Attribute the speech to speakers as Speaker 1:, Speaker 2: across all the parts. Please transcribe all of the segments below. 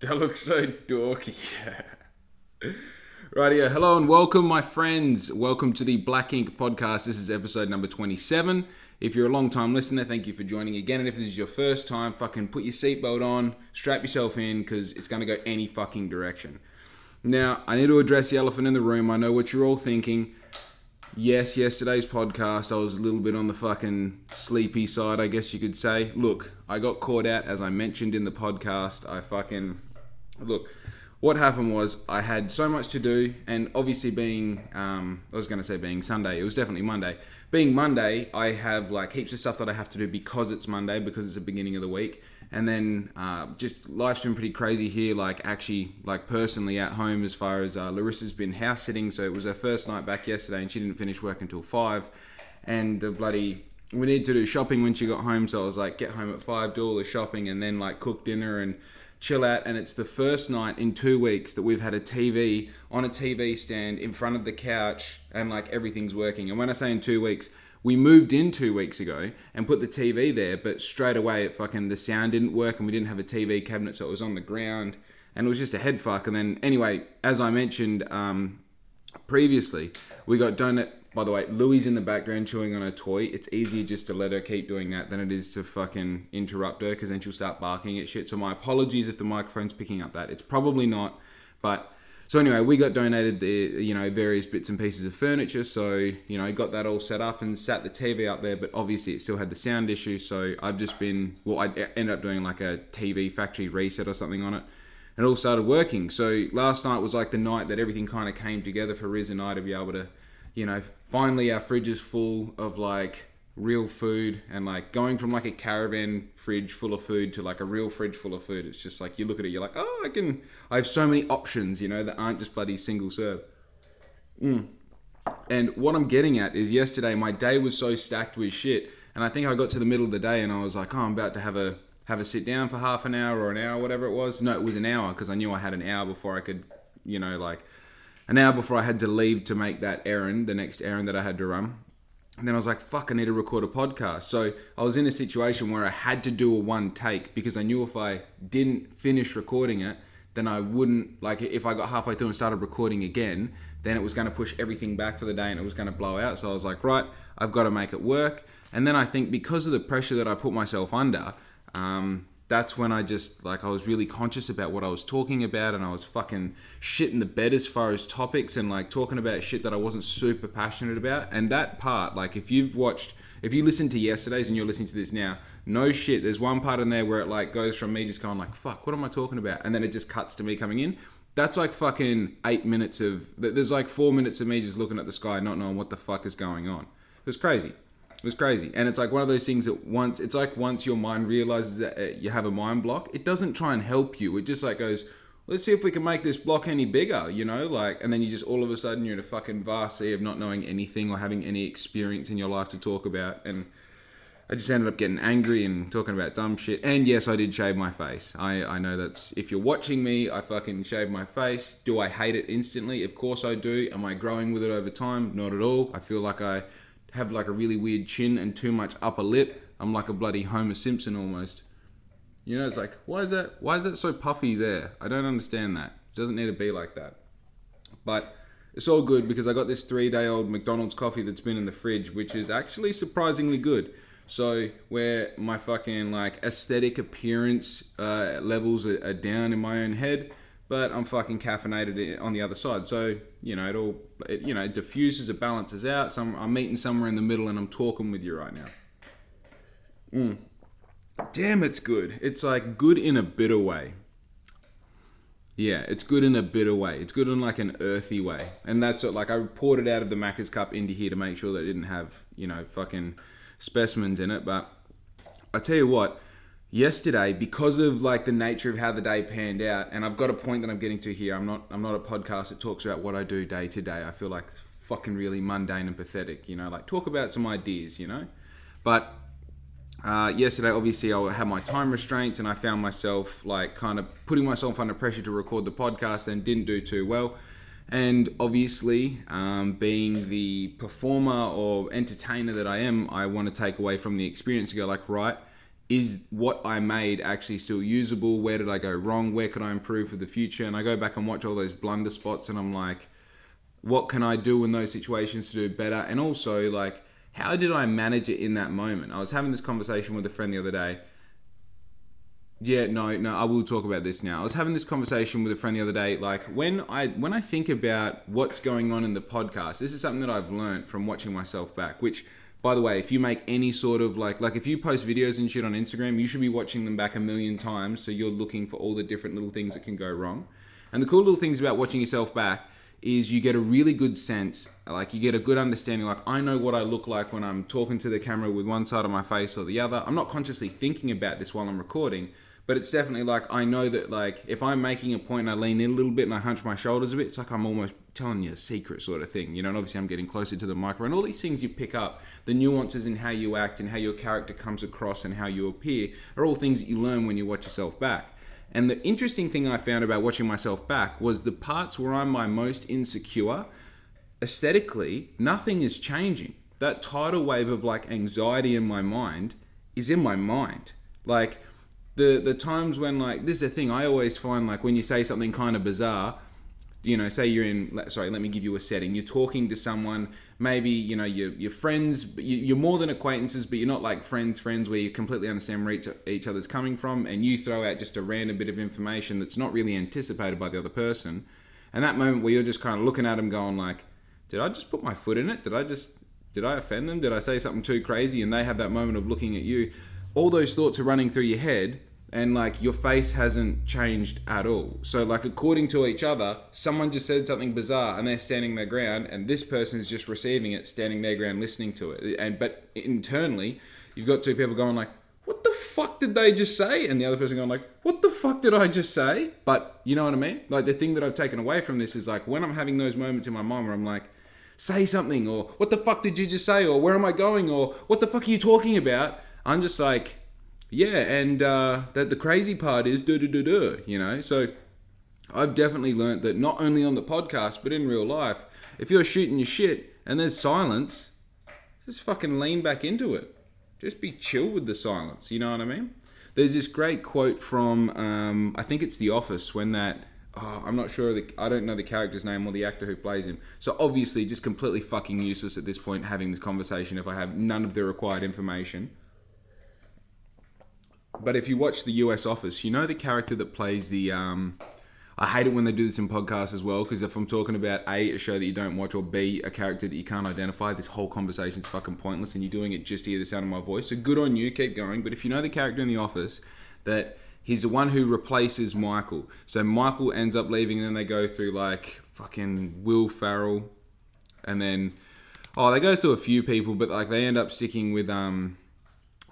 Speaker 1: That looks so dorky. right here. hello and welcome, my friends. Welcome to the Black Ink podcast. This is episode number 27. If you're a long time listener, thank you for joining again. And if this is your first time, fucking put your seatbelt on, strap yourself in, because it's going to go any fucking direction. Now, I need to address the elephant in the room. I know what you're all thinking. Yes, yesterday's podcast, I was a little bit on the fucking sleepy side, I guess you could say. Look, I got caught out, as I mentioned in the podcast. I fucking. Look, what happened was I had so much to do, and obviously, being. Um, I was going to say being Sunday, it was definitely Monday. Being Monday, I have like heaps of stuff that I have to do because it's Monday, because it's the beginning of the week and then uh, just life's been pretty crazy here like actually like personally at home as far as uh, larissa's been house sitting so it was her first night back yesterday and she didn't finish work until five and the bloody we needed to do shopping when she got home so i was like get home at five do all the shopping and then like cook dinner and chill out and it's the first night in two weeks that we've had a tv on a tv stand in front of the couch and like everything's working and when i say in two weeks we moved in two weeks ago and put the TV there, but straight away it fucking the sound didn't work and we didn't have a TV cabinet, so it was on the ground and it was just a head fuck. And then anyway, as I mentioned um, previously, we got donut. By the way, Louie's in the background chewing on a toy. It's easier just to let her keep doing that than it is to fucking interrupt her because then she'll start barking at shit. So my apologies if the microphone's picking up that. It's probably not, but so anyway, we got donated the you know various bits and pieces of furniture. So you know, got that all set up and sat the TV up there. But obviously, it still had the sound issue. So I've just been well, I ended up doing like a TV factory reset or something on it. And it all started working. So last night was like the night that everything kind of came together for Riz and I to be able to, you know, finally our fridge is full of like real food and like going from like a caravan fridge full of food to like a real fridge full of food it's just like you look at it you're like oh i can i have so many options you know that aren't just bloody single serve mm. and what i'm getting at is yesterday my day was so stacked with shit and i think i got to the middle of the day and i was like oh i'm about to have a have a sit down for half an hour or an hour whatever it was no it was an hour because i knew i had an hour before i could you know like an hour before i had to leave to make that errand the next errand that i had to run and then I was like, fuck, I need to record a podcast. So I was in a situation where I had to do a one take because I knew if I didn't finish recording it, then I wouldn't, like, if I got halfway through and started recording again, then it was going to push everything back for the day and it was going to blow out. So I was like, right, I've got to make it work. And then I think because of the pressure that I put myself under, um, that's when I just like I was really conscious about what I was talking about and I was fucking shit in the bed as far as topics and like talking about shit that I wasn't super passionate about. And that part, like if you've watched if you listen to yesterday's and you're listening to this now, no shit, there's one part in there where it like goes from me just going like, fuck, what am I talking about? And then it just cuts to me coming in. That's like fucking eight minutes of there's like four minutes of me just looking at the sky, not knowing what the fuck is going on. It was crazy. It was crazy. And it's like one of those things that once, it's like once your mind realizes that uh, you have a mind block, it doesn't try and help you. It just like goes, let's see if we can make this block any bigger, you know? Like, and then you just all of a sudden you're in a fucking vast sea of not knowing anything or having any experience in your life to talk about. And I just ended up getting angry and talking about dumb shit. And yes, I did shave my face. I, I know that's, if you're watching me, I fucking shave my face. Do I hate it instantly? Of course I do. Am I growing with it over time? Not at all. I feel like I have like a really weird chin and too much upper lip. I'm like a bloody Homer Simpson almost. You know, it's like why is that? Why is that so puffy there? I don't understand that. It doesn't need to be like that. But it's all good because I got this three-day-old McDonald's coffee that's been in the fridge, which is actually surprisingly good. So where my fucking like aesthetic appearance uh, levels are, are down in my own head, but I'm fucking caffeinated on the other side. So you know, it all it, you know it diffuses, it balances out. So I'm, meeting somewhere in the middle, and I'm talking with you right now. Mm. Damn, it's good. It's like good in a bitter way. Yeah, it's good in a bitter way. It's good in like an earthy way, and that's what, like I poured it out of the Macca's cup into here to make sure that it didn't have you know fucking specimens in it. But I tell you what yesterday because of like the nature of how the day panned out. And i've got a point that i'm getting to here. I'm not i'm not a podcast that talks about what i do day to day. I feel like fucking really mundane and pathetic you know? Like talk about some ideas you know? But uh, yesterday obviously i had my time restraints and i found myself like kind of putting myself under pressure to record the podcast and didn't do too well. And obviously um, being the performer or entertainer that i am i want to take away from the experience and go like right is what I made actually still usable? Where did I go wrong? Where could I improve for the future? And I go back and watch all those blunder spots and I'm like, what can I do in those situations to do better? And also, like, how did I manage it in that moment? I was having this conversation with a friend the other day. Yeah, no, no, I will talk about this now. I was having this conversation with a friend the other day. Like when I when I think about what's going on in the podcast, this is something that I've learned from watching myself back. Which, by the way, if you make any sort of like like if you post videos and shit on Instagram, you should be watching them back a million times, so you're looking for all the different little things that can go wrong. And the cool little things about watching yourself back is you get a really good sense, like you get a good understanding. Like I know what I look like when I'm talking to the camera with one side of my face or the other. I'm not consciously thinking about this while I'm recording, but it's definitely like I know that like if I'm making a point and I lean in a little bit and I hunch my shoulders a bit, it's like I'm almost telling you a secret sort of thing, you know. And obviously I'm getting closer to the microphone. All these things you pick up, the nuances in how you act and how your character comes across and how you appear, are all things that you learn when you watch yourself back. And the interesting thing I found about watching myself back was the parts where I'm my most insecure, aesthetically, nothing is changing. That tidal wave of like anxiety in my mind is in my mind. Like the the times when like this is a thing I always find like when you say something kind of bizarre, you know, say you're in, sorry, let me give you a setting. You're talking to someone, maybe, you know, you're, you're friends, you're more than acquaintances, but you're not like friends, friends where you completely understand where each, each other's coming from, and you throw out just a random bit of information that's not really anticipated by the other person. And that moment where you're just kind of looking at them going like, did I just put my foot in it? Did I just, did I offend them? Did I say something too crazy? And they have that moment of looking at you. All those thoughts are running through your head and like your face hasn't changed at all. So like according to each other, someone just said something bizarre and they're standing their ground and this person is just receiving it, standing their ground, listening to it. And but internally, you've got two people going like, "What the fuck did they just say?" And the other person going like, "What the fuck did I just say?" But you know what I mean? Like the thing that I've taken away from this is like when I'm having those moments in my mind where I'm like, "Say something," or "What the fuck did you just say?" or "Where am I going?" or "What the fuck are you talking about?" I'm just like yeah, and uh, that the crazy part is do do do do. You know, so I've definitely learnt that not only on the podcast but in real life, if you're shooting your shit and there's silence, just fucking lean back into it. Just be chill with the silence. You know what I mean? There's this great quote from um, I think it's The Office when that. Oh, I'm not sure. The, I don't know the character's name or the actor who plays him. So obviously, just completely fucking useless at this point having this conversation if I have none of the required information. But if you watch the US Office, you know the character that plays the. Um, I hate it when they do this in podcasts as well because if I'm talking about A, a show that you don't watch, or B, a character that you can't identify, this whole conversation's fucking pointless and you're doing it just to hear the sound of my voice. So good on you, keep going. But if you know the character in The Office, that he's the one who replaces Michael. So Michael ends up leaving and then they go through like fucking Will Ferrell and then. Oh, they go through a few people, but like they end up sticking with um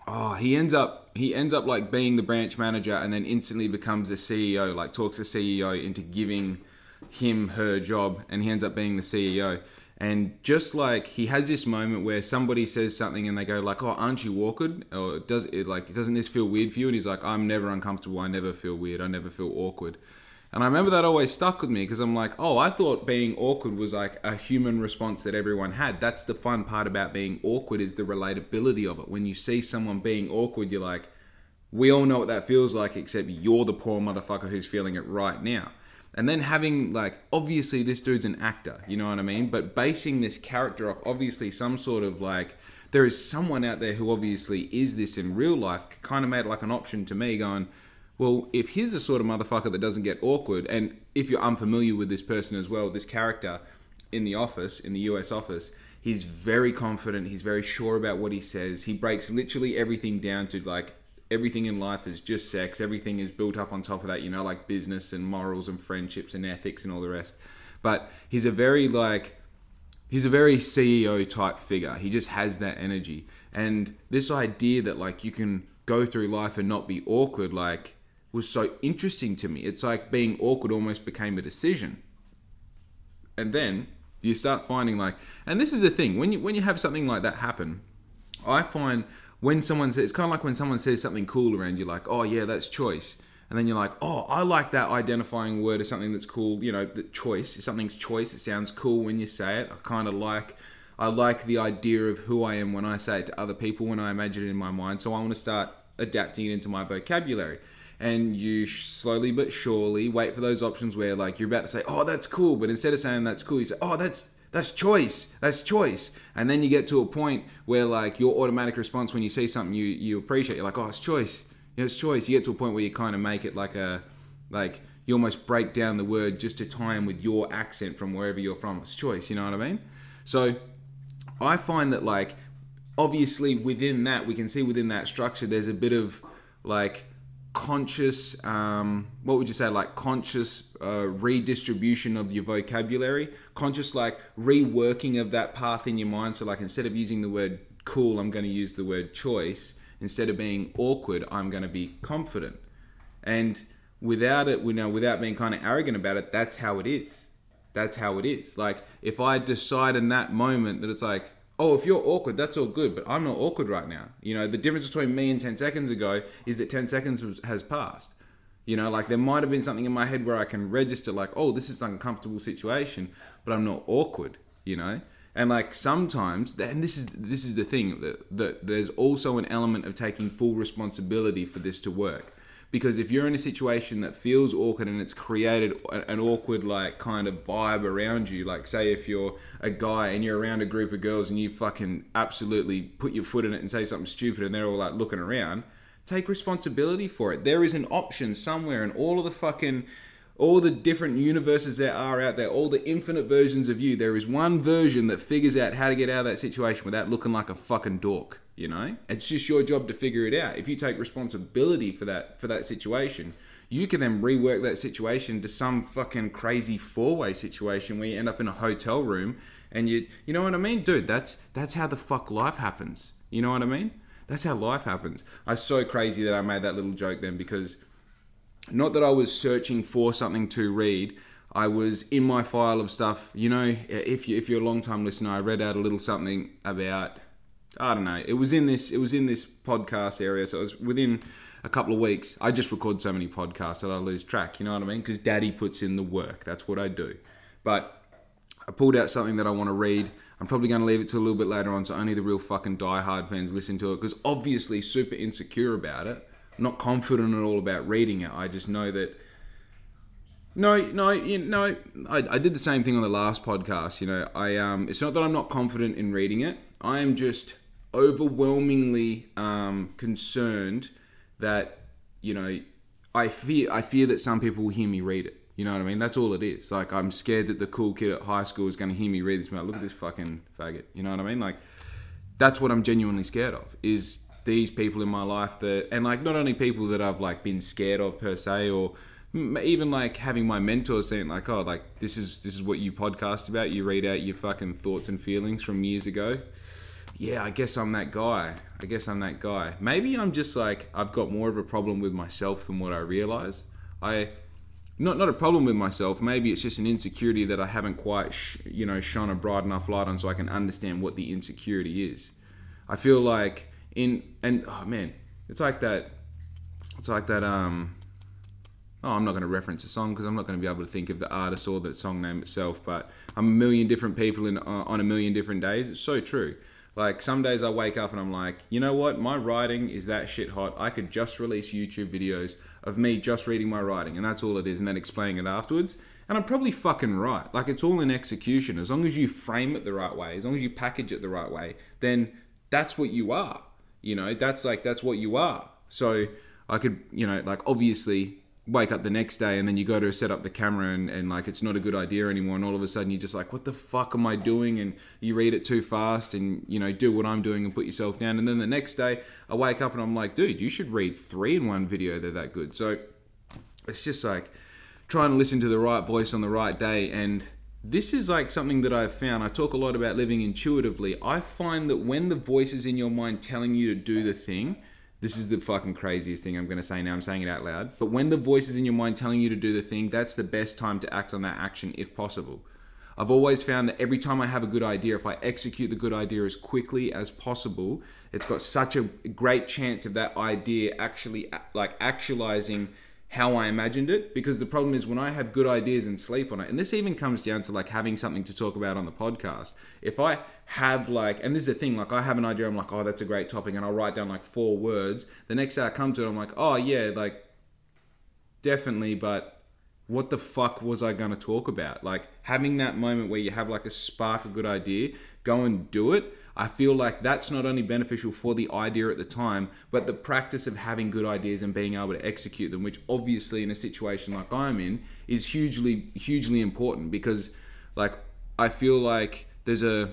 Speaker 1: oh, he ends up he ends up like being the branch manager and then instantly becomes a CEO. Like talks the CEO into giving him her job, and he ends up being the CEO. And just like he has this moment where somebody says something and they go like, "Oh, aren't you awkward?" Or does it like doesn't this feel weird for you? And he's like, "I'm never uncomfortable. I never feel weird. I never feel awkward." And I remember that always stuck with me because I'm like, oh, I thought being awkward was like a human response that everyone had. That's the fun part about being awkward is the relatability of it. When you see someone being awkward, you're like, we all know what that feels like, except you're the poor motherfucker who's feeling it right now. And then having like, obviously this dude's an actor, you know what I mean? But basing this character off obviously some sort of like, there is someone out there who obviously is this in real life, kind of made like an option to me going, well, if he's the sort of motherfucker that doesn't get awkward, and if you're unfamiliar with this person as well, this character in the office, in the US office, he's very confident, he's very sure about what he says. He breaks literally everything down to like everything in life is just sex, everything is built up on top of that, you know, like business and morals and friendships and ethics and all the rest. But he's a very like he's a very CEO type figure. He just has that energy. And this idea that like you can go through life and not be awkward, like was so interesting to me. It's like being awkward almost became a decision. And then you start finding like and this is the thing, when you when you have something like that happen, I find when someone says it's kind of like when someone says something cool around you like, "Oh yeah, that's choice." And then you're like, "Oh, I like that identifying word as something that's cool, you know, the choice. If something's choice, it sounds cool when you say it. I kind of like I like the idea of who I am when I say it to other people when I imagine it in my mind. So I want to start adapting it into my vocabulary. And you slowly but surely wait for those options where like you're about to say, "Oh, that's cool," but instead of saying that's cool, you say, "Oh, that's that's choice. That's choice." And then you get to a point where like your automatic response when you see something you you appreciate, you're like, "Oh, it's choice." You it's choice. You get to a point where you kind of make it like a like you almost break down the word just to tie in with your accent from wherever you're from. It's choice, you know what I mean? So I find that like obviously within that we can see within that structure there's a bit of like conscious um, what would you say like conscious uh, redistribution of your vocabulary conscious like reworking of that path in your mind so like instead of using the word cool i'm going to use the word choice instead of being awkward i'm going to be confident and without it, you know, without being kind of arrogant about it, that's how it is. That's how it is. Like if I decide in that moment that it's like, oh, if you're awkward, that's all good, but I'm not awkward right now. You know, the difference between me and 10 seconds ago is that 10 seconds has passed. You know, like there might have been something in my head where I can register like, oh, this is an uncomfortable situation, but I'm not awkward, you know? And like sometimes, and this is this is the thing that, that there's also an element of taking full responsibility for this to work because if you're in a situation that feels awkward and it's created an awkward like kind of vibe around you like say if you're a guy and you're around a group of girls and you fucking absolutely put your foot in it and say something stupid and they're all like looking around take responsibility for it. There is an option somewhere in all of the fucking all the different universes there are out there, all the infinite versions of you, there is one version that figures out how to get out of that situation without looking like a fucking dork you know? It's just your job to figure it out. If you take responsibility for that for that situation you can then rework that situation to some fucking crazy four-way situation where you end up in a hotel room and you you know what i mean? Dude that's that's how the fuck life happens. You know what i mean? That's how life happens. I so crazy that i made that little joke then because not that i was searching for something to read I was in my file of stuff. You know, if you if you're a long time listener, I read out a little something about I don't know. It was in this. It was in this podcast area, so it was within a couple of weeks. I just record so many podcasts that I lose track. You know what I mean? Because Daddy puts in the work. That's what I do. But I pulled out something that I want to read. I'm probably going to leave it to a little bit later on, so only the real fucking diehard fans listen to it. Because obviously, super insecure about it. I'm not confident at all about reading it. I just know that. No, no, you know, I, I did the same thing on the last podcast. You know, I um, it's not that I'm not confident in reading it. I am just overwhelmingly um, concerned that you know I fear I fear that some people will hear me read it. You know what I mean? That's all it is. Like I'm scared that the cool kid at high school is going to hear me read this. Like, look at this fucking faggot. You know what I mean? Like that's what I'm genuinely scared of. Is these people in my life that and like not only people that I've like been scared of per se or even like having my mentor saying like oh like this is this is what you podcast about you read out your fucking thoughts and feelings from years ago yeah, I guess I'm that guy. I guess I'm that guy. Maybe I'm just like I've got more of a problem with myself than what I realize. I not not a problem with myself. Maybe it's just an insecurity that I haven't quite sh- you know shone a bright enough light on, so I can understand what the insecurity is. I feel like in and oh man, it's like that. It's like that. Um. Oh, I'm not going to reference a song because I'm not going to be able to think of the artist or the song name itself. But I'm a million different people in uh, on a million different days. It's so true. Like some days I wake up and I'm like, you know what? My writing is that shit hot. I could just release YouTube videos of me just reading my writing, and that's all it is, and then explaining it afterwards. And I'm probably fucking right. Like it's all in execution. As long as you frame it the right way, as long as you package it the right way, then that's what you are. You know, that's like that's what you are. So I could, you know, like obviously wake up the next day and then you go to set up the camera and, and like it's not a good idea anymore and all of a sudden you're just like what the fuck am i doing? And you read it too fast and you know do what i'm doing and put yourself down. And then the next day i wake up and i'm like dude you should read three in one video. They're that good. So it's just like trying to listen to the right voice on the right day. And this is like something that I've found. I talk a lot about living intuitively. I find that when the voice is in your mind telling you to do the thing, this is the fucking craziest thing I'm going to say now. I'm saying it out loud. But when the voice is in your mind telling you to do the thing, that's the best time to act on that action if possible. I've always found that every time I have a good idea, if I execute the good idea as quickly as possible, it's got such a great chance of that idea actually like actualizing how I imagined it because the problem is when I have good ideas and sleep on it, and this even comes down to like having something to talk about on the podcast. If I have like, and this is the thing, like I have an idea, I'm like, oh, that's a great topic, and I'll write down like four words. The next day I come to it, I'm like, oh yeah, like definitely, but what the fuck was I to talk about? Like having that moment where you have like a spark, a good idea, go and do it I feel like that's not only beneficial for the idea at the time, but the practice of having good ideas and being able to execute them, which obviously in a situation like I'm in is hugely, hugely important because like I feel like there's a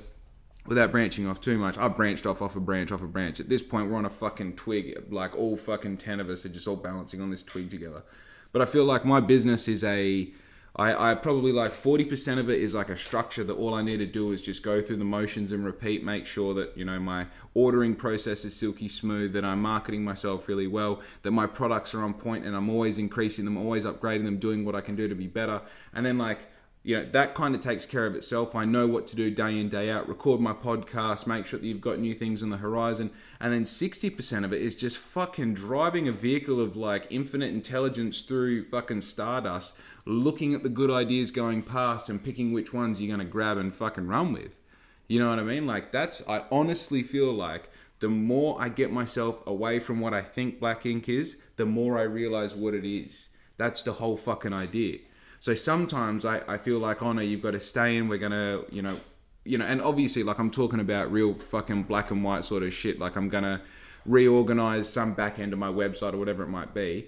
Speaker 1: without branching off too much, I've branched off off a branch off a branch. At this point, we're on a fucking twig. Like all fucking ten of us are just all balancing on this twig together. But I feel like my business is a I, I probably like 40% of it is like a structure that all I need to do is just go through the motions and repeat, make sure that, you know, my ordering process is silky smooth, that I'm marketing myself really well, that my products are on point and I'm always increasing them, always upgrading them, doing what I can do to be better. And then like, you know, that kind of takes care of itself. I know what to do day in, day out, record my podcast, make sure that you've got new things on the horizon. And then 60% of it is just fucking driving a vehicle of like infinite intelligence through fucking stardust looking at the good ideas going past and picking which ones you're going to grab and fucking run with. You know what I mean? Like that's I honestly feel like the more I get myself away from what I think black ink is, the more I realize what it is. That's the whole fucking idea. So sometimes I, I feel like, oh no, you've got to stay in, we're gonna, you know, you know, and obviously like I'm talking about real fucking black and white sort of shit. Like I'm gonna reorganize some back end of my website or whatever it might be.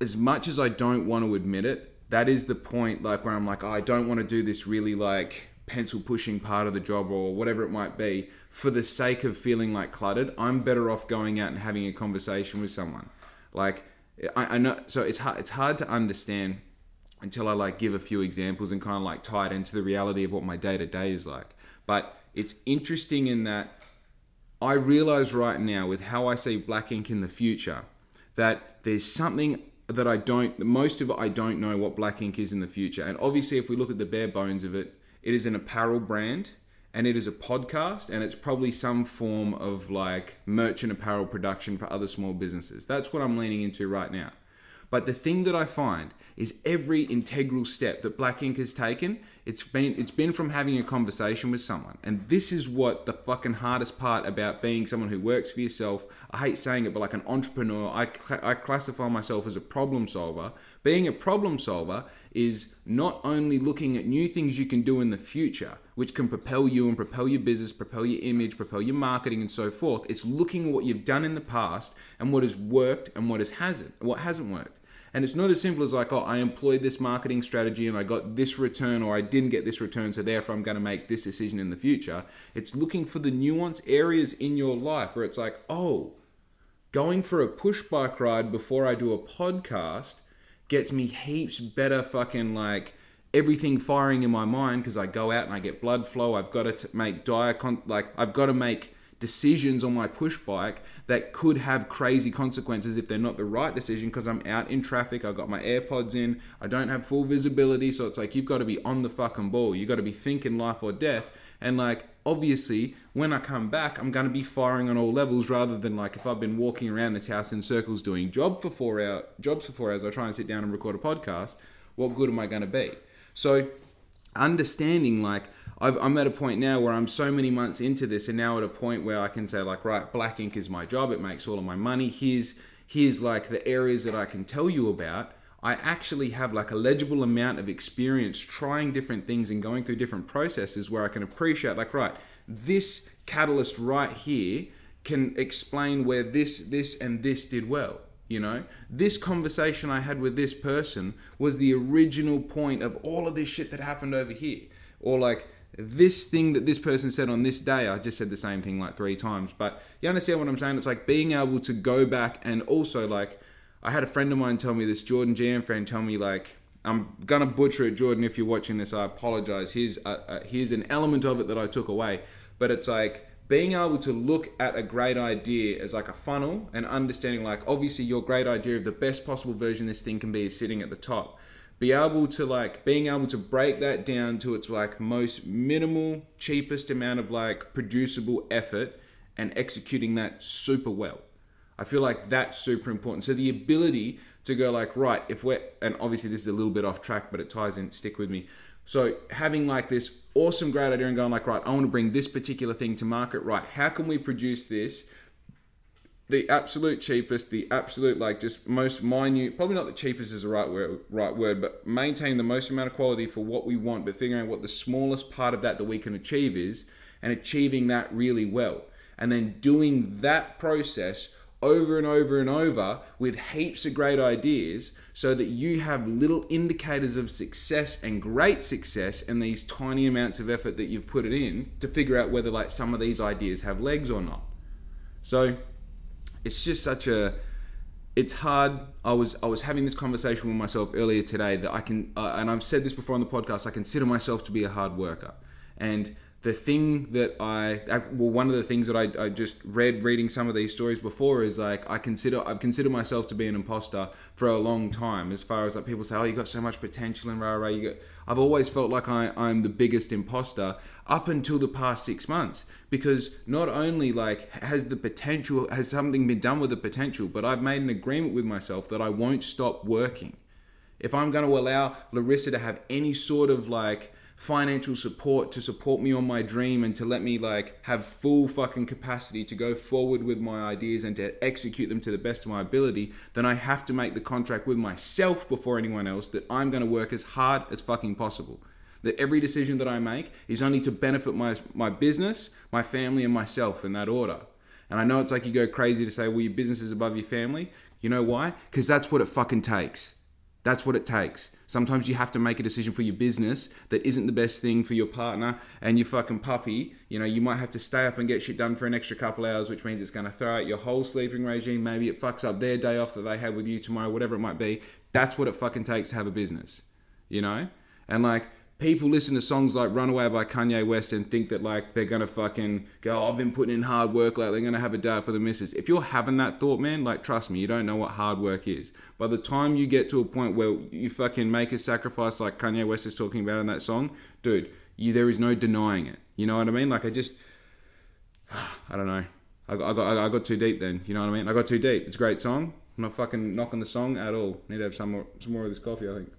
Speaker 1: As much as I don't want to admit it, that is the point like where I'm like, oh, I don't want to do this really like pencil pushing part of the job or whatever it might be for the sake of feeling like cluttered. I'm better off going out and having a conversation with someone. Like I, I know, so it's hard. It's hard to understand until I like give a few examples and kind of like tie it into the reality of what my day to day is like. But it's interesting in that I realize right now with how I see black ink in the future that there's something that I don't, most of it, I don't know what Black Ink is in the future. And obviously, if we look at the bare bones of it, it is an apparel brand and it is a podcast and it's probably some form of like merchant apparel production for other small businesses. That's what I'm leaning into right now. But the thing that I find is every integral step that Black Ink has taken, it's been it's been from having a conversation with someone. And this is what the fucking hardest part about being someone who works for yourself. I hate saying it, but like an entrepreneur, I, I classify myself as a problem solver. Being a problem solver is not only looking at new things you can do in the future, which can propel you and propel your business, propel your image, propel your marketing, and so forth. It's looking at what you've done in the past and what has worked and what has hasn't, what hasn't worked. And it's not as simple as like, oh, I employed this marketing strategy and I got this return or I didn't get this return, so therefore I'm going to make this decision in the future. It's looking for the nuance areas in your life where it's like, oh, going for a push bike ride before I do a podcast gets me heaps better fucking like everything firing in my mind because I go out and I get blood flow. I've got to make dire con- like I've got to make decisions on my push bike that could have crazy consequences if they're not the right decision because I'm out in traffic, I've got my AirPods in, I don't have full visibility. So it's like you've got to be on the fucking ball. You've got to be thinking life or death. And like, obviously, when I come back, I'm going to be firing on all levels rather than like if I've been walking around this house in circles doing job for four hour jobs for four hours, I try and sit down and record a podcast. What good am I going to be? So, understanding like i am at a point now where I'm so many months into this, and now at a point where I can say like, right, black ink is my job. It makes all of my money. Here's here's like the areas that I can tell you about. I actually have like a legible amount of experience trying different things and going through different processes where I can appreciate like, right, this catalyst right here can explain where this, this, and this did well. You know, this conversation I had with this person was the original point of all of this shit that happened over here. Or like this thing that this person said on this day, I just said the same thing like three times. But you understand what I'm saying? It's like being able to go back and also like, I had a friend of mine tell me this, Jordan Jam friend, tell me like, I'm gonna butcher it, Jordan. If you're watching this, I apologize. Here's here's an element of it that I took away, but it's like being able to look at a great idea as like a funnel and understanding like obviously your great idea of the best possible version this thing can be is sitting at the top be able to like being able to break that down to its like most minimal cheapest amount of like producible effort and executing that super well i feel like that's super important so the ability to go like, right, if we're, and obviously this is a little bit off track, but it ties in, stick with me. So having like this awesome, great idea and going like, right, I want to bring this particular thing to market. Right, how can we produce this? The absolute cheapest, the absolute like just most minute, probably not the cheapest is the right word, right word, but maintain the most amount of quality for what we want, but figuring out what the smallest part of that that we can achieve is, and achieving that really well, and then doing that process over and over and over with heaps of great ideas so that you have little indicators of success and great success in these tiny amounts of effort that you've put it in to figure out whether like some of these ideas have legs or not. So it's just such a it's hard. I was I was having this conversation with myself earlier today that I can uh, and I've said this before on the podcast I consider myself to be a hard worker. And the thing that I well one of the things that I, I just read reading some of these stories before is like I consider I've considered myself to be an imposter for a long time as far as like people say oh you got so much potential and rah rah you got I've always felt like I, I'm the biggest imposter up until the past six months because not only like has the potential has something been done with the potential but I've made an agreement with myself that I won't stop working. If I'm going to allow Larissa to have any sort of like financial support to support me on my dream and to let me like have full fucking capacity to go forward with my ideas and to execute them to the best of my ability, then I have to make the contract with myself before anyone else that I'm going to work as hard as fucking possible. That every decision that I make is only to benefit my my business, my family and myself in that order. And I know it's like you go crazy to say, well, your business is above your family. You know why? Because that's what it fucking takes. That's what it takes. Sometimes you have to make a decision for your business that isn't the best thing for your partner and your fucking puppy. You know, you might have to stay up and get shit done for an extra couple hours, which means it's going to throw out your whole sleeping regime. Maybe it fucks up their day off that they had with you tomorrow, whatever it might be. That's what it fucking takes to have a business, you know? And like, people listen to songs like Runaway by Kanye West and think that like they're gonna fucking go, oh, I've been putting in hard work, like they're gonna have a dad for the missus. If you're having that thought, man, like trust me, you don't know what hard work is. By the time you get to a point where you fucking make a sacrifice like Kanye West is talking about in that song, dude, you there is no denying it. You know what I mean? Like I just, I don't know. I got, I got, I got too deep then. You know what I mean? I got too deep. It's a great song. I'm not fucking knocking the song at all. Need to have some more, some more of this coffee. I think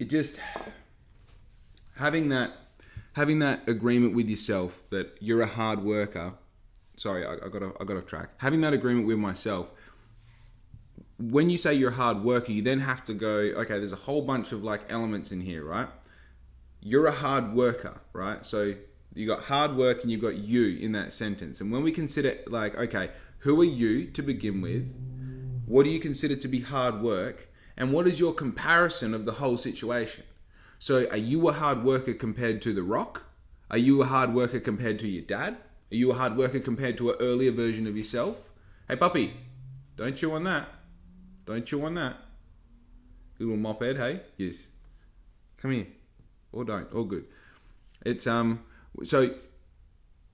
Speaker 1: it just having that having that agreement with yourself that you're a hard worker. Sorry, I, I got I got off track. Having that agreement with myself. When you say you're a hard worker, you then have to go. Okay, there's a whole bunch of like elements in here, right? You're a hard worker, right? So you got hard work and you've got you in that sentence. And when we consider like, okay, who are you to begin with? What do you consider to be hard work? And what is your comparison of the whole situation? So, are you a hard worker compared to The Rock? Are you a hard worker compared to your dad? Are you a hard worker compared to an earlier version of yourself? Hey, puppy, don't chew on that. Don't chew on that. Little mophead, hey? Yes. Come here. Or don't. All good. It's, um, so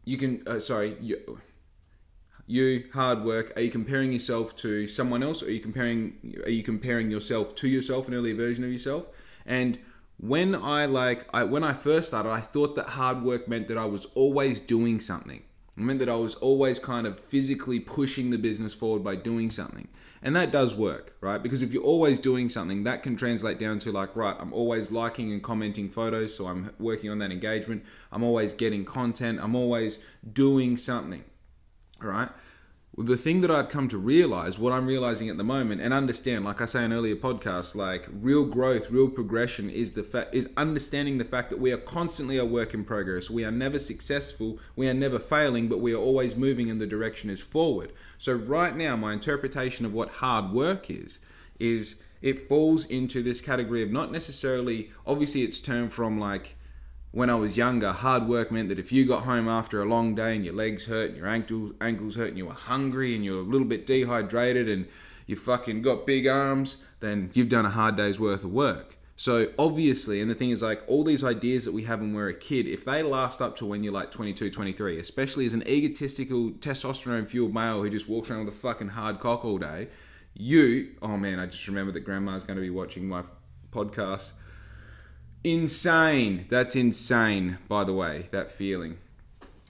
Speaker 1: you can, uh, sorry, you, you hard work. Are you comparing yourself to someone else are you comparing are you comparing yourself to yourself an earlier version of yourself? And when i like I, when i first started i thought that hard work meant that i was always doing something. It meant that i was always kind of physically pushing the business forward by doing something. And that does work right? Because if you're always doing something that can translate down to like right i'm always liking and commenting photos so i'm working on that engagement. I'm always getting content. I'm always doing something right? Well, the thing that I've come to realize, what I'm realizing at the moment, and understand, like I say in earlier podcasts, like real growth, real progression is the fact is understanding the fact that we are constantly a work in progress. We are never successful, we are never failing, but we are always moving in the direction is forward. So right now, my interpretation of what hard work is is it falls into this category of not necessarily obviously it's termed from like when I was younger, hard work meant that if you got home after a long day and your legs hurt and your ankles ankles hurt and you were hungry and you were a little bit dehydrated and you fucking got big arms, then you've done a hard day's worth of work. So obviously, and the thing is like all these ideas that we have when we're a kid, if they last up to when you're like 22, 23, especially as an egotistical, testosterone fueled male who just walks around with a fucking hard cock all day, you, oh man, I just remember that grandma's going to be watching my podcast Insane. That's insane, by the way, that feeling.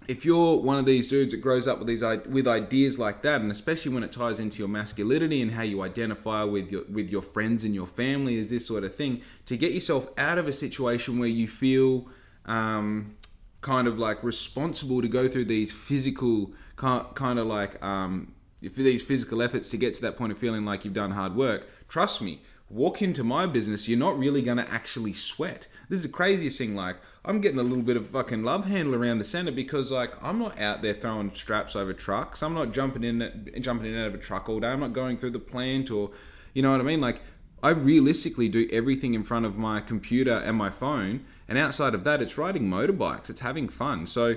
Speaker 1: if you're one of these dudes that grows up with these with ideas like that, and especially when it ties into your masculinity and how you identify with your with your friends and your family, is this sort of thing to get yourself out of a situation where you feel um, kind of like responsible to go through these physical kind of like um, these physical efforts to get to that point of feeling like you've done hard work. Trust me, walk into my business, you're not really going to actually sweat. This is the craziest thing. Like, I'm getting a little bit of fucking love handle around the center because, like, I'm not out there throwing straps over trucks. I'm not jumping in, jumping in out of a truck all day. I'm not going through the plant or, you know what I mean? Like, I realistically do everything in front of my computer and my phone. And outside of that, it's riding motorbikes. It's having fun. So,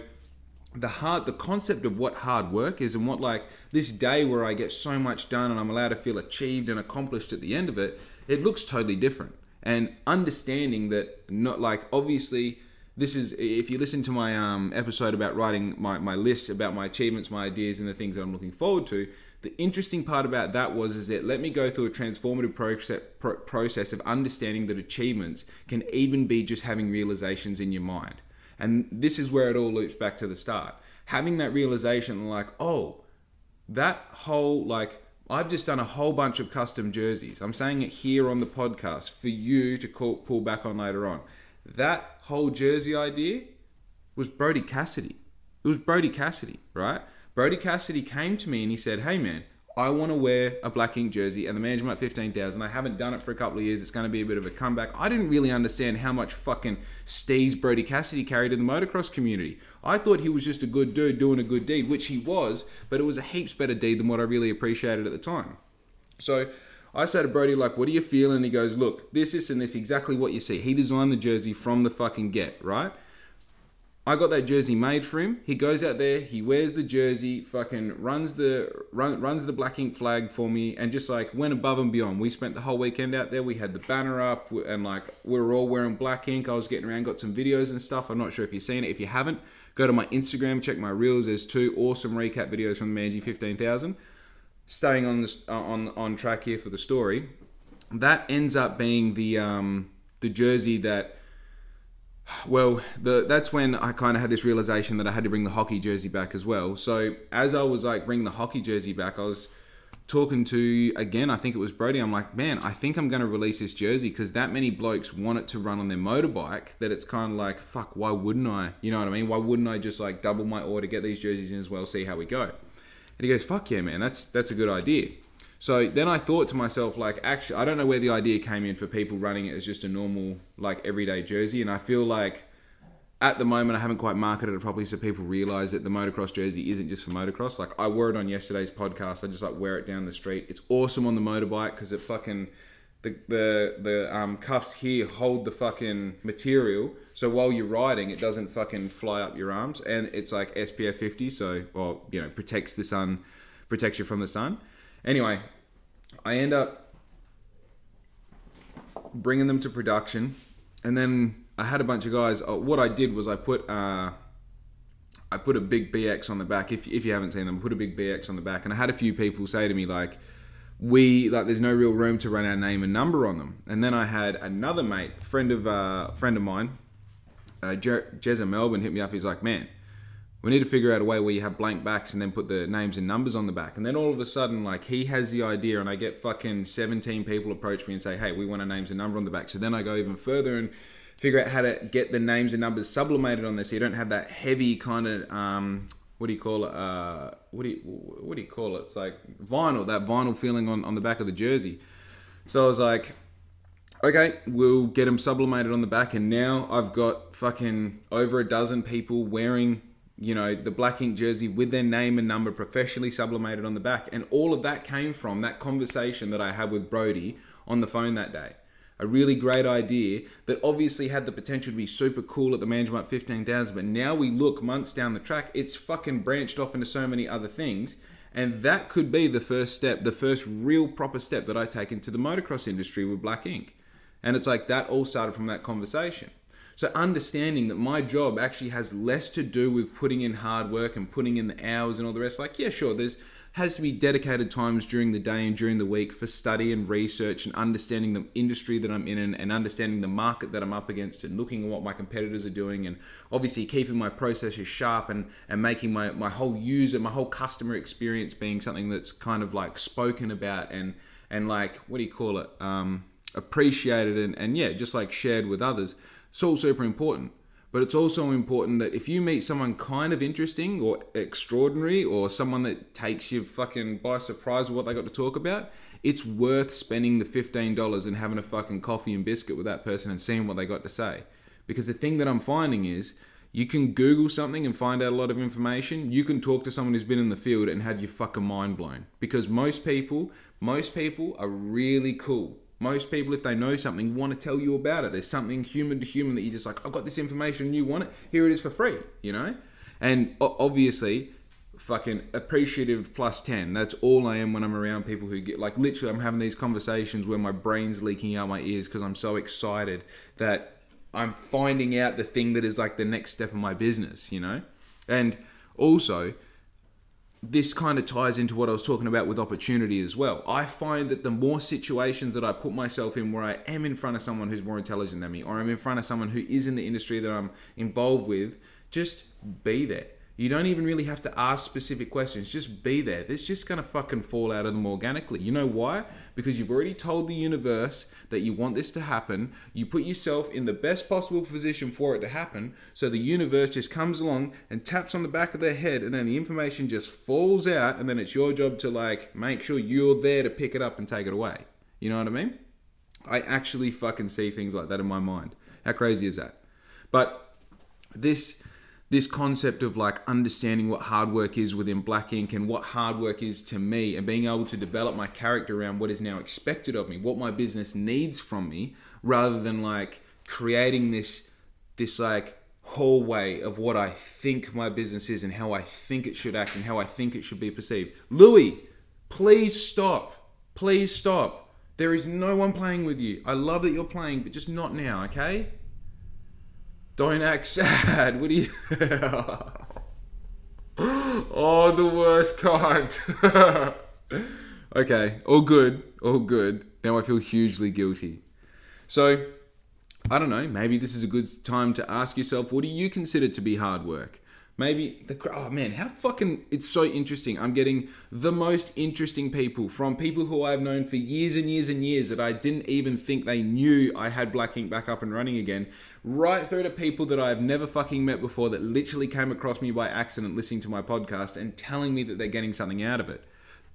Speaker 1: the hard the concept of what hard work is and what like this day where I get so much done and I'm allowed to feel achieved and accomplished at the end of it it looks totally different. And understanding that, not like obviously, this is if you listen to my um, episode about writing my, my list about my achievements, my ideas, and the things that I'm looking forward to. The interesting part about that was is that let me go through a transformative process, process of understanding that achievements can even be just having realizations in your mind. And this is where it all loops back to the start. Having that realization, like, oh, that whole like I've just done a whole bunch of custom jerseys. I'm saying it here on the podcast for you to call, pull back on later on. That whole jersey idea was Brody Cassidy. It was Brody Cassidy, right? Brody Cassidy came to me and he said, Hey man, I want to wear a black ink jersey and the management 15,000. I haven't done it for a couple of years. It's going to be a bit of a comeback. I didn't really understand how much fucking steez Brody Cassidy carried in the motocross community. I thought he was just a good dude doing a good deed, which he was, but it was a heaps better deed than what I really appreciated at the time. So I said to Brody, like, what are you feeling? He goes, look, this, this, and this, exactly what you see. He designed the jersey from the fucking get, right? I got that jersey made for him. He goes out there, he wears the jersey, fucking runs the run, runs the black ink flag for me, and just like went above and beyond. We spent the whole weekend out there. We had the banner up, and like we were all wearing black ink. I was getting around, got some videos and stuff. I'm not sure if you've seen it. If you haven't, go to my Instagram, check my reels. There's two awesome recap videos from the Manji 15,000. Staying on this uh, on on track here for the story, that ends up being the um, the jersey that well, the, that's when I kind of had this realization that I had to bring the hockey jersey back as well. So as I was like bringing the hockey jersey back, I was talking to again. I think it was Brody. I'm like, man, I think I'm going to release this jersey because that many blokes want it to run on their motorbike that it's kind of like, fuck, why wouldn't I? You know what I mean? Why wouldn't I just like double my order, get these jerseys in as well, see how we go? And he goes, fuck yeah, man, that's that's a good idea. So then I thought to myself, like, actually, I don't know where the idea came in for people running it as just a normal, like, everyday jersey. And I feel like at the moment, I haven't quite marketed it properly so people realize that the motocross jersey isn't just for motocross. Like, I wore it on yesterday's podcast. I just, like, wear it down the street. It's awesome on the motorbike because it fucking. The, the the um, cuffs here hold the fucking material, so while you're riding, it doesn't fucking fly up your arms, and it's like SPF 50, so well, you know, protects the sun, protects you from the sun. Anyway, I end up bringing them to production, and then I had a bunch of guys. Uh, what I did was I put uh, I put a big BX on the back. If if you haven't seen them, put a big BX on the back, and I had a few people say to me like, "We like there's no real room to run our name and number on them." And then I had another mate, friend of uh, friend of mine, uh, Jezza Melbourne, hit me up. He's like, "Man." We need to figure out a way where you have blank backs and then put the names and numbers on the back. And then all of a sudden, like he has the idea, and I get fucking 17 people approach me and say, hey, we want a names and number on the back. So then I go even further and figure out how to get the names and numbers sublimated on there so you don't have that heavy kind of. Um, what do you call it? Uh, what do you what do you call it? It's like vinyl, that vinyl feeling on, on the back of the jersey. So I was like, okay, we'll get them sublimated on the back, and now I've got fucking over a dozen people wearing you know, the black ink jersey with their name and number professionally sublimated on the back. And all of that came from that conversation that I had with Brody on the phone that day. A really great idea that obviously had the potential to be super cool at the Management 15,000, but now we look months down the track, it's fucking branched off into so many other things. And that could be the first step, the first real proper step that I take into the motocross industry with Black Ink. And it's like that all started from that conversation. So understanding that my job actually has less to do with putting in hard work and putting in the hours and all the rest. Like, yeah, sure, there's has to be dedicated times during the day and during the week for study and research and understanding the industry that I'm in and, and understanding the market that I'm up against and looking at what my competitors are doing and obviously keeping my processes sharp and, and making my, my whole user, my whole customer experience being something that's kind of like spoken about and and like what do you call it? Um, appreciated and, and yeah, just like shared with others. It's all super important. But it's also important that if you meet someone kind of interesting or extraordinary or someone that takes you fucking by surprise with what they got to talk about, it's worth spending the $15 and having a fucking coffee and biscuit with that person and seeing what they got to say. Because the thing that I'm finding is you can Google something and find out a lot of information. You can talk to someone who's been in the field and have your fucking mind blown. Because most people, most people are really cool most people, if they know something, want to tell you about it. There's something human to human that you're just like, I've got this information and you want it. Here it is for free, you know? And obviously, fucking appreciative plus 10. That's all I am when I'm around people who get, like, literally, I'm having these conversations where my brain's leaking out my ears because I'm so excited that I'm finding out the thing that is like the next step of my business, you know? And also, this kind of ties into what I was talking about with opportunity as well. I find that the more situations that I put myself in where I am in front of someone who's more intelligent than me, or I'm in front of someone who is in the industry that I'm involved with, just be there. You don't even really have to ask specific questions. Just be there. It's just to fucking fall out of them organically. You know why? Because you've already told the universe that you want this to happen. You put yourself in the best possible position for it to happen. So the universe just comes along and taps on the back of their head, and then the information just falls out. And then it's your job to like make sure you're there to pick it up and take it away. You know what I mean? I actually fucking see things like that in my mind. How crazy is that? But this this concept of like understanding what hard work is within black ink and what hard work is to me and being able to develop my character around what is now expected of me what my business needs from me rather than like creating this this like hallway of what i think my business is and how i think it should act and how i think it should be perceived. Louis please stop. Please stop. There is no one playing with you. I love that you're playing but just not now okay don't act sad. What do you? oh, the worst kind. okay, all good, all good. Now I feel hugely guilty. So, I don't know. Maybe this is a good time to ask yourself: What do you consider to be hard work? Maybe the oh man, how fucking it's so interesting. I'm getting the most interesting people from people who I've known for years and years and years that I didn't even think they knew I had Black Ink back up and running again. Right through to people that I've never fucking met before that literally came across me by accident listening to my podcast and telling me that they're getting something out of it.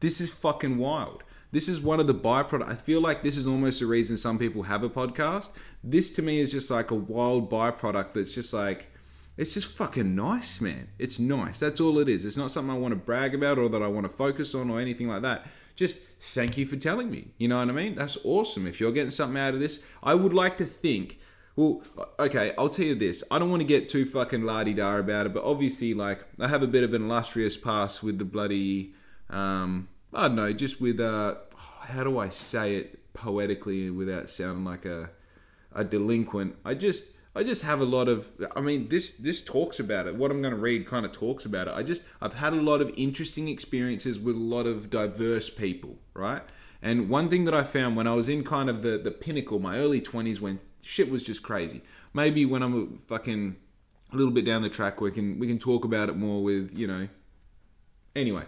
Speaker 1: This is fucking wild. This is one of the byproduct. I feel like this is almost the reason some people have a podcast. This to me is just like a wild byproduct that's just like it's just fucking nice, man. It's nice. That's all it is. It's not something I want to brag about or that I want to focus on or anything like that. Just thank you for telling me. You know what I mean? That's awesome. If you're getting something out of this, I would like to think. Well, okay, I'll tell you this. I don't want to get too fucking la da about it, but obviously, like, I have a bit of an illustrious past with the bloody, um, I don't know, just with, uh, how do I say it poetically without sounding like a, a delinquent? I just, I just have a lot of I mean this this talks about it. What I'm going to read kind of talks about it. I just I've had a lot of interesting experiences with a lot of diverse people, right? And one thing that I found when I was in kind of the the pinnacle, my early 20s when shit was just crazy. Maybe when I'm fucking a little bit down the track we can we can talk about it more with, you know. Anyway,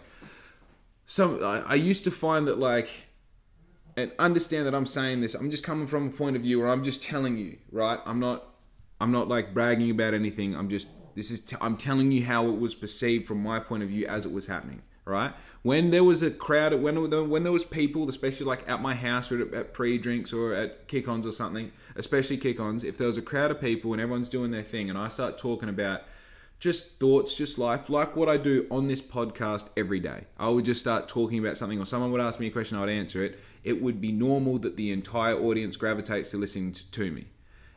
Speaker 1: so I, I used to find that like and understand that I'm saying this. I'm just coming from a point of view where I'm just telling you, right? I'm not I'm not like bragging about anything. I'm just this is t- I'm telling you how it was perceived from my point of view as it was happening. Right when there was a crowd, when when there was people, especially like at my house or at, at pre-drinks or at kick-ons or something, especially kick-ons, if there was a crowd of people and everyone's doing their thing, and I start talking about just thoughts, just life, like what I do on this podcast every day. I would just start talking about something, or someone would ask me a question, I'd answer it. It would be normal that the entire audience gravitates to listening to me.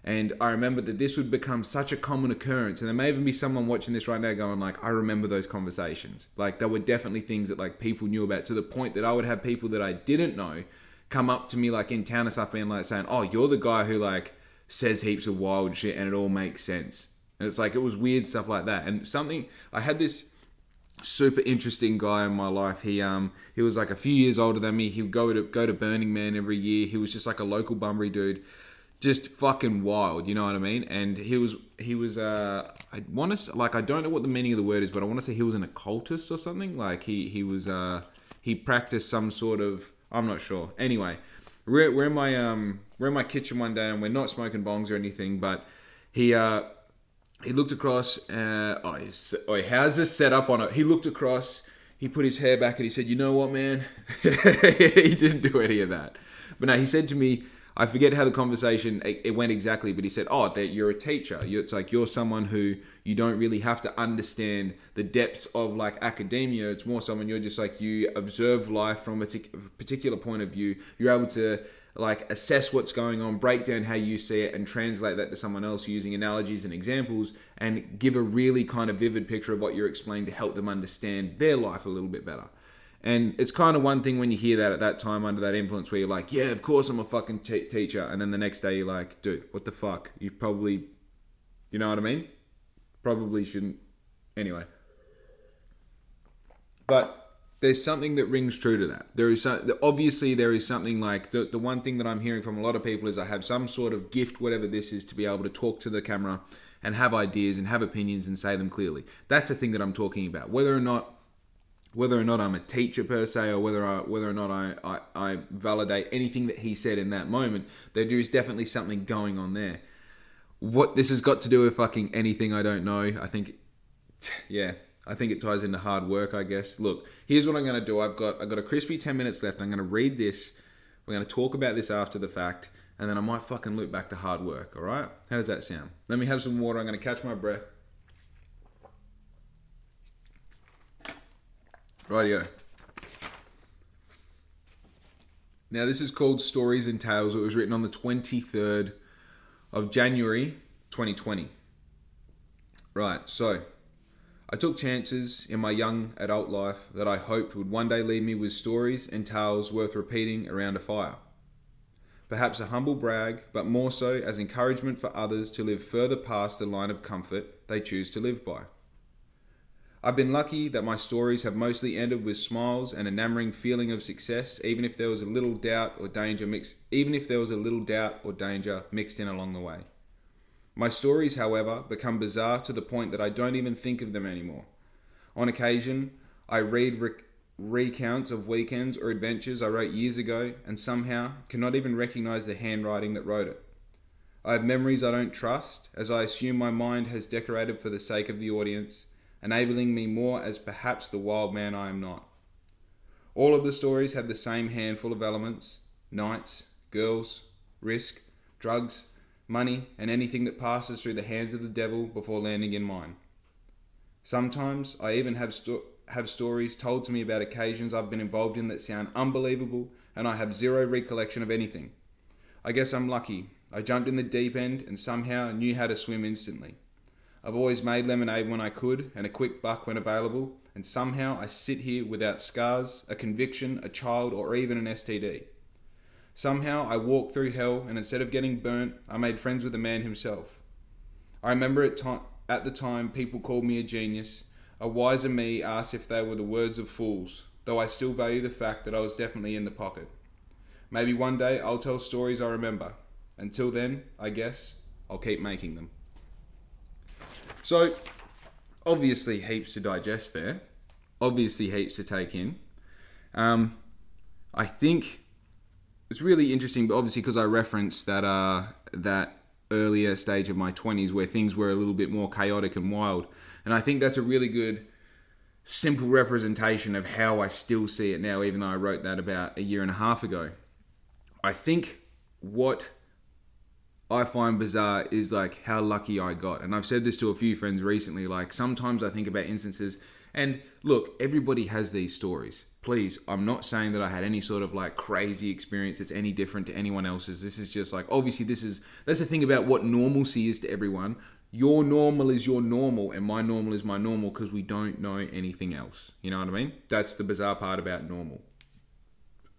Speaker 1: And I remember that this would become such a common occurrence. And there may even be someone watching this right now going like, I remember those conversations. Like there were definitely things that like people knew about to the point that I would have people that I didn't know come up to me like in town and stuff being like saying, Oh, you're the guy who like says heaps of wild shit and it all makes sense. And it's like it was weird stuff like that. And something I had this super interesting guy in my life. He um he was like a few years older than me. He would go to go to Burning Man every year. He was just like a local Bunbury dude, just fucking wild. You know what I mean? And he was he was uh I want to like I don't know what the meaning of the word is, but I want to say he was an occultist or something. Like he he was uh he practiced some sort of I'm not sure. Anyway, we're, we're in my um we're in my kitchen one day and we're not smoking bongs or anything, but he uh he looked across. Uh, oh, he's, oh, how's this set up on it? He looked across. He put his hair back and he said, "You know what, man? he didn't do any of that." But now he said to me, I forget how the conversation it went exactly, but he said, "Oh, that you're a teacher. You're, it's like you're someone who you don't really have to understand the depths of like academia. It's more someone you're just like you observe life from a particular point of view. You're able to like assess what's going on, break down how you see it, and translate that to someone else using analogies and examples, and give a really kind of vivid picture of what you're explaining to help them understand their life a little bit better. And it's kind of one thing when you hear that at that time under that influence where you're like, yeah, of course I'm a fucking t- teacher. And then the next day you're like, dude, what the fuck? You probably, you know what I mean? Probably shouldn't. Anyway. But there's something that rings true to that. There is some, obviously there is something like the the one thing that I'm hearing from a lot of people is I have some sort of gift, whatever this is, to be able to talk to the camera and have ideas and have opinions and say them clearly. That's the thing that I'm talking about. Whether or not whether or not I'm a teacher per se, or whether I, whether or not I, I, I validate anything that he said in that moment, there is definitely something going on there. What this has got to do with fucking anything, I don't know. I think, yeah, I think it ties into hard work, I guess. Look, here's what I'm to do. I've got I've got a crispy 10 minutes left. I'm to read this. We're to talk about this after the fact, and then I might fucking loop back to hard work, all right? How does that sound? Let me have some water. I'm to catch my breath. Rightio. Now, this is called Stories and Tales. It was written on the 23rd of January 2020. Right, so I took chances in my young adult life that I hoped would one day leave me with stories and tales worth repeating around a fire. Perhaps a humble brag, but more so as encouragement for others to live further past the line of comfort they choose to live by. I've been lucky that my stories have mostly ended with smiles and a enamoring feeling of success, even if there was a little doubt or danger mixed even if there was a little doubt or danger mixed in along the way. My stories, however, become bizarre to the point that I don't even think of them anymore. On occasion, I read rec- recounts of weekends or adventures I wrote years ago and somehow cannot even recognize the handwriting that wrote it. I have memories I don't trust, as I assume my mind has decorated for the sake of the audience, enabling me more as perhaps the wild man I am not. All of the stories have the same handful of elements nights, girls, risk, drugs, money, and anything that passes through the hands of the devil before landing in mine. Sometimes I even have, sto- have stories told to me about occasions I've been involved in that sound unbelievable and I have zero recollection of anything. I guess I'm lucky. I jumped in the deep end and somehow knew how to swim instantly. I've always made lemonade when I could and a quick buck when available, and somehow I sit here without scars, a conviction, a child, or even an STD. Somehow I walked through hell, and instead of getting burnt, I made friends with the man himself. I remember at, to- at the time people called me a genius. A wiser me asked if they were the words of fools, though I still value the fact that I was definitely in the pocket. Maybe one day I'll tell stories I remember. Until then, I guess I'll keep making them. So, obviously, heaps to digest there. Obviously, heaps to take in. Um, I think it's really interesting, but obviously because I referenced that uh, that earlier stage of my twenties where things were a little bit more chaotic and wild, and I think that's a really good simple representation of how I still see it now, even though I wrote that about a year and a half ago. I think what I find bizarre is like how lucky I got. And I've said this to a few friends recently. Like sometimes I think about instances, and look, everybody has these stories please, I'm not saying that I had any sort of like crazy experience It's any different to anyone else's. This is just like obviously this is that's the thing about what normalcy is to everyone. Your normal is your normal, and my normal is my normal because we don't know anything else. You know what I mean? That's the bizarre part about normal.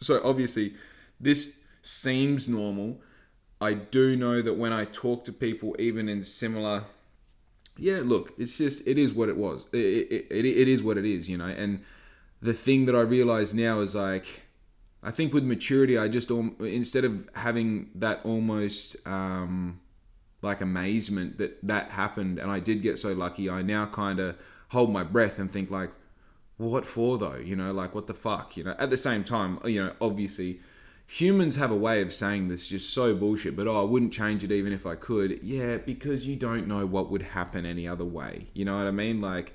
Speaker 1: So obviously, this seems normal. I do know that when I talk to people, even in similar yeah, look, it's just it is what it was. It, it, it, it is what it is, you know. And the thing that I realize now is like, I think with maturity, I just instead of having that almost um, like amazement that that happened and I did get so lucky, I now kind of hold my breath and think like, what for though? You know, like what the fuck? You know. At the same time, you know, obviously humans have a way of saying this just so bullshit, but oh, I wouldn't change it even if I could. Yeah, because you don't know what would happen any other way. You know what I mean? Like,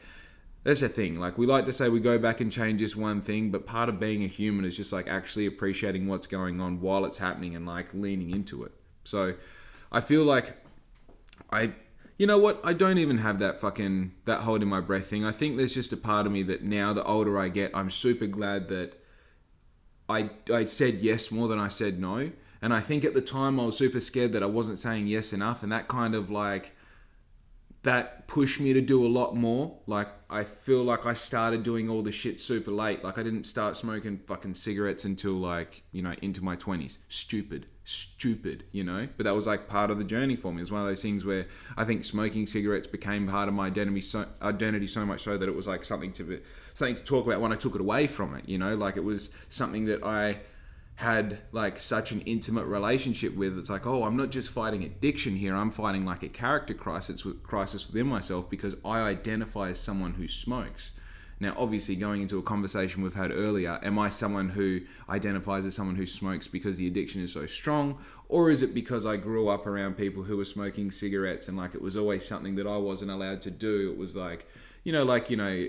Speaker 1: that's the thing. Like, we like to say we go back and change this one thing, but part of being a human is just like actually appreciating what's going on while it's happening and like leaning into it. So, I feel like I. You know what? I don't even have that fucking that holding my breath thing. I think there's just a part of me that now the older I get, I'm super glad that I, I said yes more than I said no. And I think at the time I was super scared that I wasn't saying yes enough. And that kind of like, that pushed me to do a lot more. Like, I feel like I started doing all the shit super late. Like, I didn't start smoking fucking cigarettes until like, you know, into my 20s. Stupid. Stupid, you know? But that was like part of the journey for me. It's one of those things where I think smoking cigarettes became part of my identity so, identity so much so that it was like something to be something to talk about when I took it away from it. You know, like it was something that I had like such an intimate relationship with. It's like, oh, I'm not just fighting addiction here. I'm fighting like a character crisis crisis within myself because I identify as someone who smokes. Now, obviously, going into a conversation we've had earlier, am I someone who identifies as someone who smokes because the addiction is so strong, or is it because I grew up around people who were smoking cigarettes and like it was always something that I wasn't allowed to do? It was like you know, like, you know,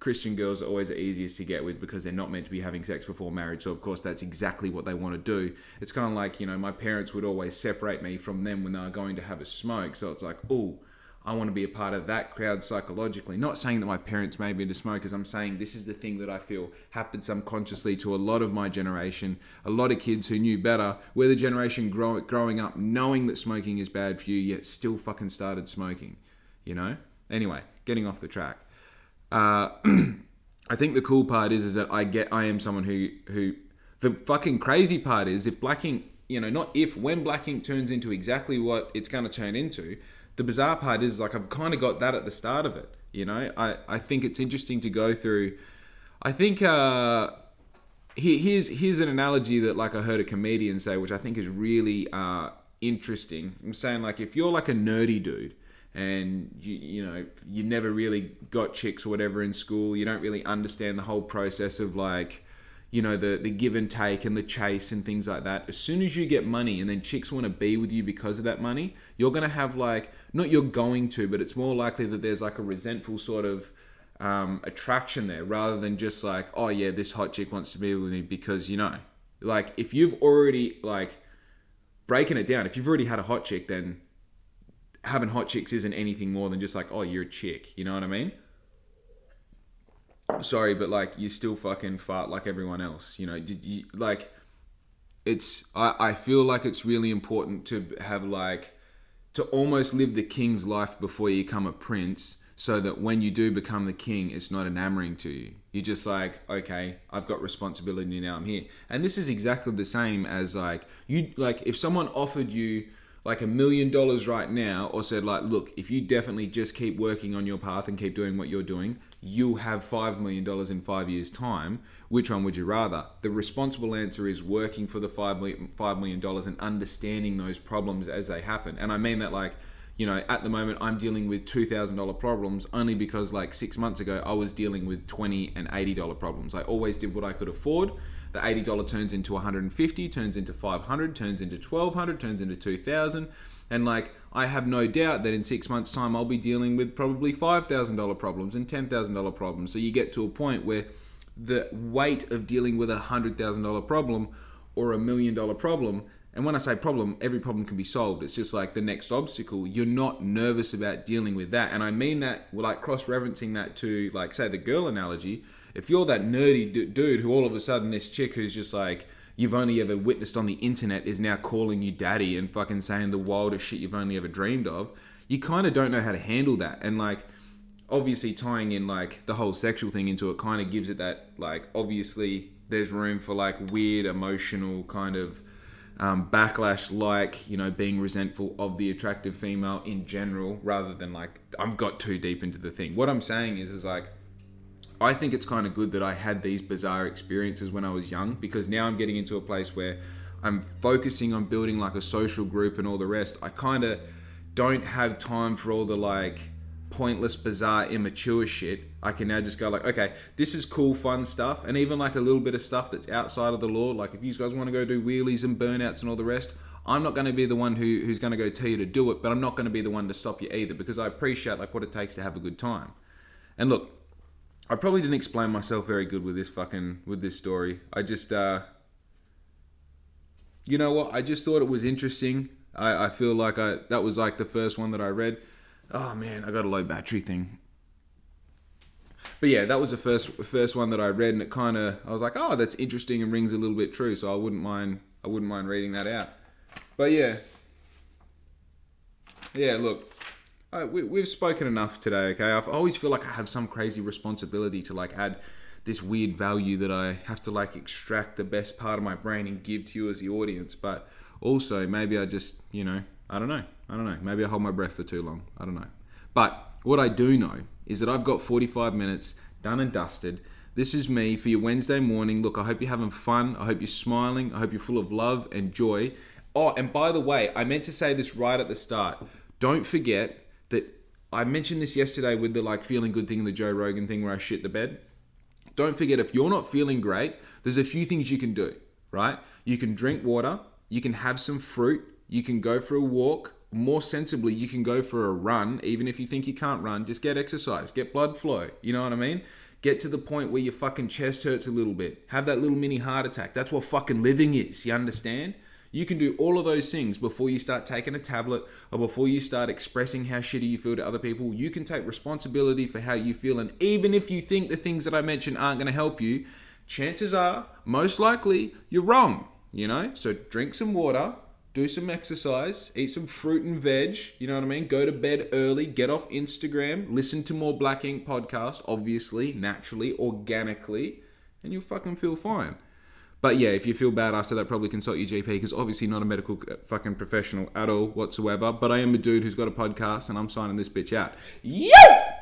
Speaker 1: Christian girls are always the easiest to get with because they're not meant to be having sex before marriage. So, of course, that's exactly what they want to do. It's kind of like, you know, my parents would always separate me from them when they were going to have a smoke. So it's like, oh, I want to be a part of that crowd psychologically. Not saying that my parents made me into smokers. I'm saying this is the thing that I feel happened subconsciously to a lot of my generation, a lot of kids who knew better. We're the generation grow, growing up knowing that smoking is bad for you, yet still fucking started smoking, you know? Anyway, getting off the track. Uh, I think the cool part is is that I get I am someone who who the fucking crazy part is if Black Ink, you know, not if when Black Ink turns into exactly what it's going to turn into. The bizarre part is like I've kind of got that at the start of it. You know, I I think it's interesting to go through. I think uh, here here's here's an analogy that like I heard a comedian say, which I think is really uh, interesting. I'm saying like if you're like a nerdy dude and you, you know you never really got chicks or whatever in school. You don't really understand the whole process of like you know the the give and take and the chase and things like that. As soon as you get money and then chicks want to be with you because of that money you're going to have like not you're going to but it's more likely that there's like a resentful sort of um, attraction there rather than just like oh yeah this hot chick wants to be with me because you know. Like if you've already like breaking it down if you've already had a hot chick then having hot chicks isn't anything more than just like, oh, you're a chick. You know what I mean? Sorry, but like you still fucking fart like everyone else. You know, did you like? It's I I feel like it's really important to have like to almost live the king's life before you become a prince so that when you do become the king, it's not enamoring to you. You're just like, okay, I've got responsibility now. I'm here, and this is exactly the same as like you like if someone offered you like a million dollars right now or said like look if you definitely just keep working on your path and keep doing what you're doing you'll have five million dollars in five years time. Which one would you rather? The responsible answer is working for the five million dollars and understanding those problems as they happen. And i mean that like you know at the moment i'm dealing with $2000 problems only because like six months ago i was dealing with 20 and $80 problems. I always did what i could afford the $80 turns into 150 turns into 500 turns into 1200 turns into 2000 and like i have no doubt that in six months time i'll be dealing with probably $5000 problems and $10000 problems so you get to a point where the weight of dealing with a $100000 problem or a million dollar problem and when I say problem, every problem can be solved. It's just like the next obstacle. You're not nervous about dealing with that. And I mean that, like cross referencing that to, like, say, the girl analogy if you're that nerdy d- dude who all of a sudden this chick who's just like you've only ever witnessed on the internet is now calling you daddy and fucking saying the wildest shit you've only ever dreamed of, you kind of don't know how to handle that. And like, obviously tying in like the whole sexual thing into it kind of gives it that like obviously there's room for like weird emotional kind of um, backlash like you know being resentful of the attractive female in general rather than like i've got too deep into the thing what i'm saying is is like i think it's kind of good that i had these bizarre experiences when i was young because now i'm getting into a place where i'm focusing on building like a social group and all the rest i kind of don't have time for all the like pointless, bizarre, immature shit, I can now just go like, okay, this is cool, fun stuff, and even like a little bit of stuff that's outside of the law. Like if you guys want to go do wheelies and burnouts and all the rest, I'm not going to be the one who, who's going to go tell you to do it, but I'm not going to be the one to stop you either because I appreciate like what it takes to have a good time. And look, I probably didn't explain myself very good with this fucking with this story. I just, uh, you know what? I just thought it was interesting. I, I feel like I that was like the first one that I read. Oh man, I got a low battery thing. But yeah, that was the first first one that I read, and it kind of I was like, oh, that's interesting and rings a little bit true. So I wouldn't mind I wouldn't mind reading that out. But yeah, yeah. Look, I, we, we've spoken enough today. Okay, I always feel like I have some crazy responsibility to like add this weird value that I have to like extract the best part of my brain and give to you as the audience. But also, maybe I just you know I don't know. I don't know. Maybe I hold my breath for too long. I don't know. But what I do know is that I've got 45 minutes done and dusted. This is me for your Wednesday morning. Look, I hope you're having fun. I hope you're smiling. I hope you're full of love and joy. Oh, and by the way, I meant to say this right at the start. Don't forget that I mentioned this yesterday with the like feeling good thing, the Joe Rogan thing where I shit the bed. Don't forget if you're not feeling great, there's a few things you can do, right? You can drink water, you can have some fruit, you can go for a walk. More sensibly, you can go for a run, even if you think you can't run. Just get exercise, get blood flow. You know what I mean? Get to the point where your fucking chest hurts a little bit. Have that little mini heart attack. That's what fucking living is. You understand? You can do all of those things before you start taking a tablet or before you start expressing how shitty you feel to other people. You can take responsibility for how you feel. And even if you think the things that I mentioned aren't going to help you, chances are, most likely, you're wrong. You know? So drink some water, do some exercise, eat some fruit and veg, you know what I mean? Go to bed early, get off Instagram, listen to more Black Ink podcast, obviously, naturally, organically, and you'll fucking feel fine. But yeah, if you feel bad after that, probably consult your GP because obviously not a medical uh, fucking professional at all whatsoever. But I am a dude who's got a podcast and I'm signing this bitch out. Yeah!